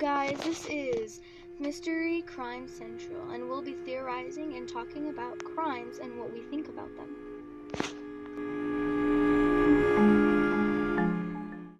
guys, this is Mystery Crime Central, and we'll be theorizing and talking about crimes and what we think about them.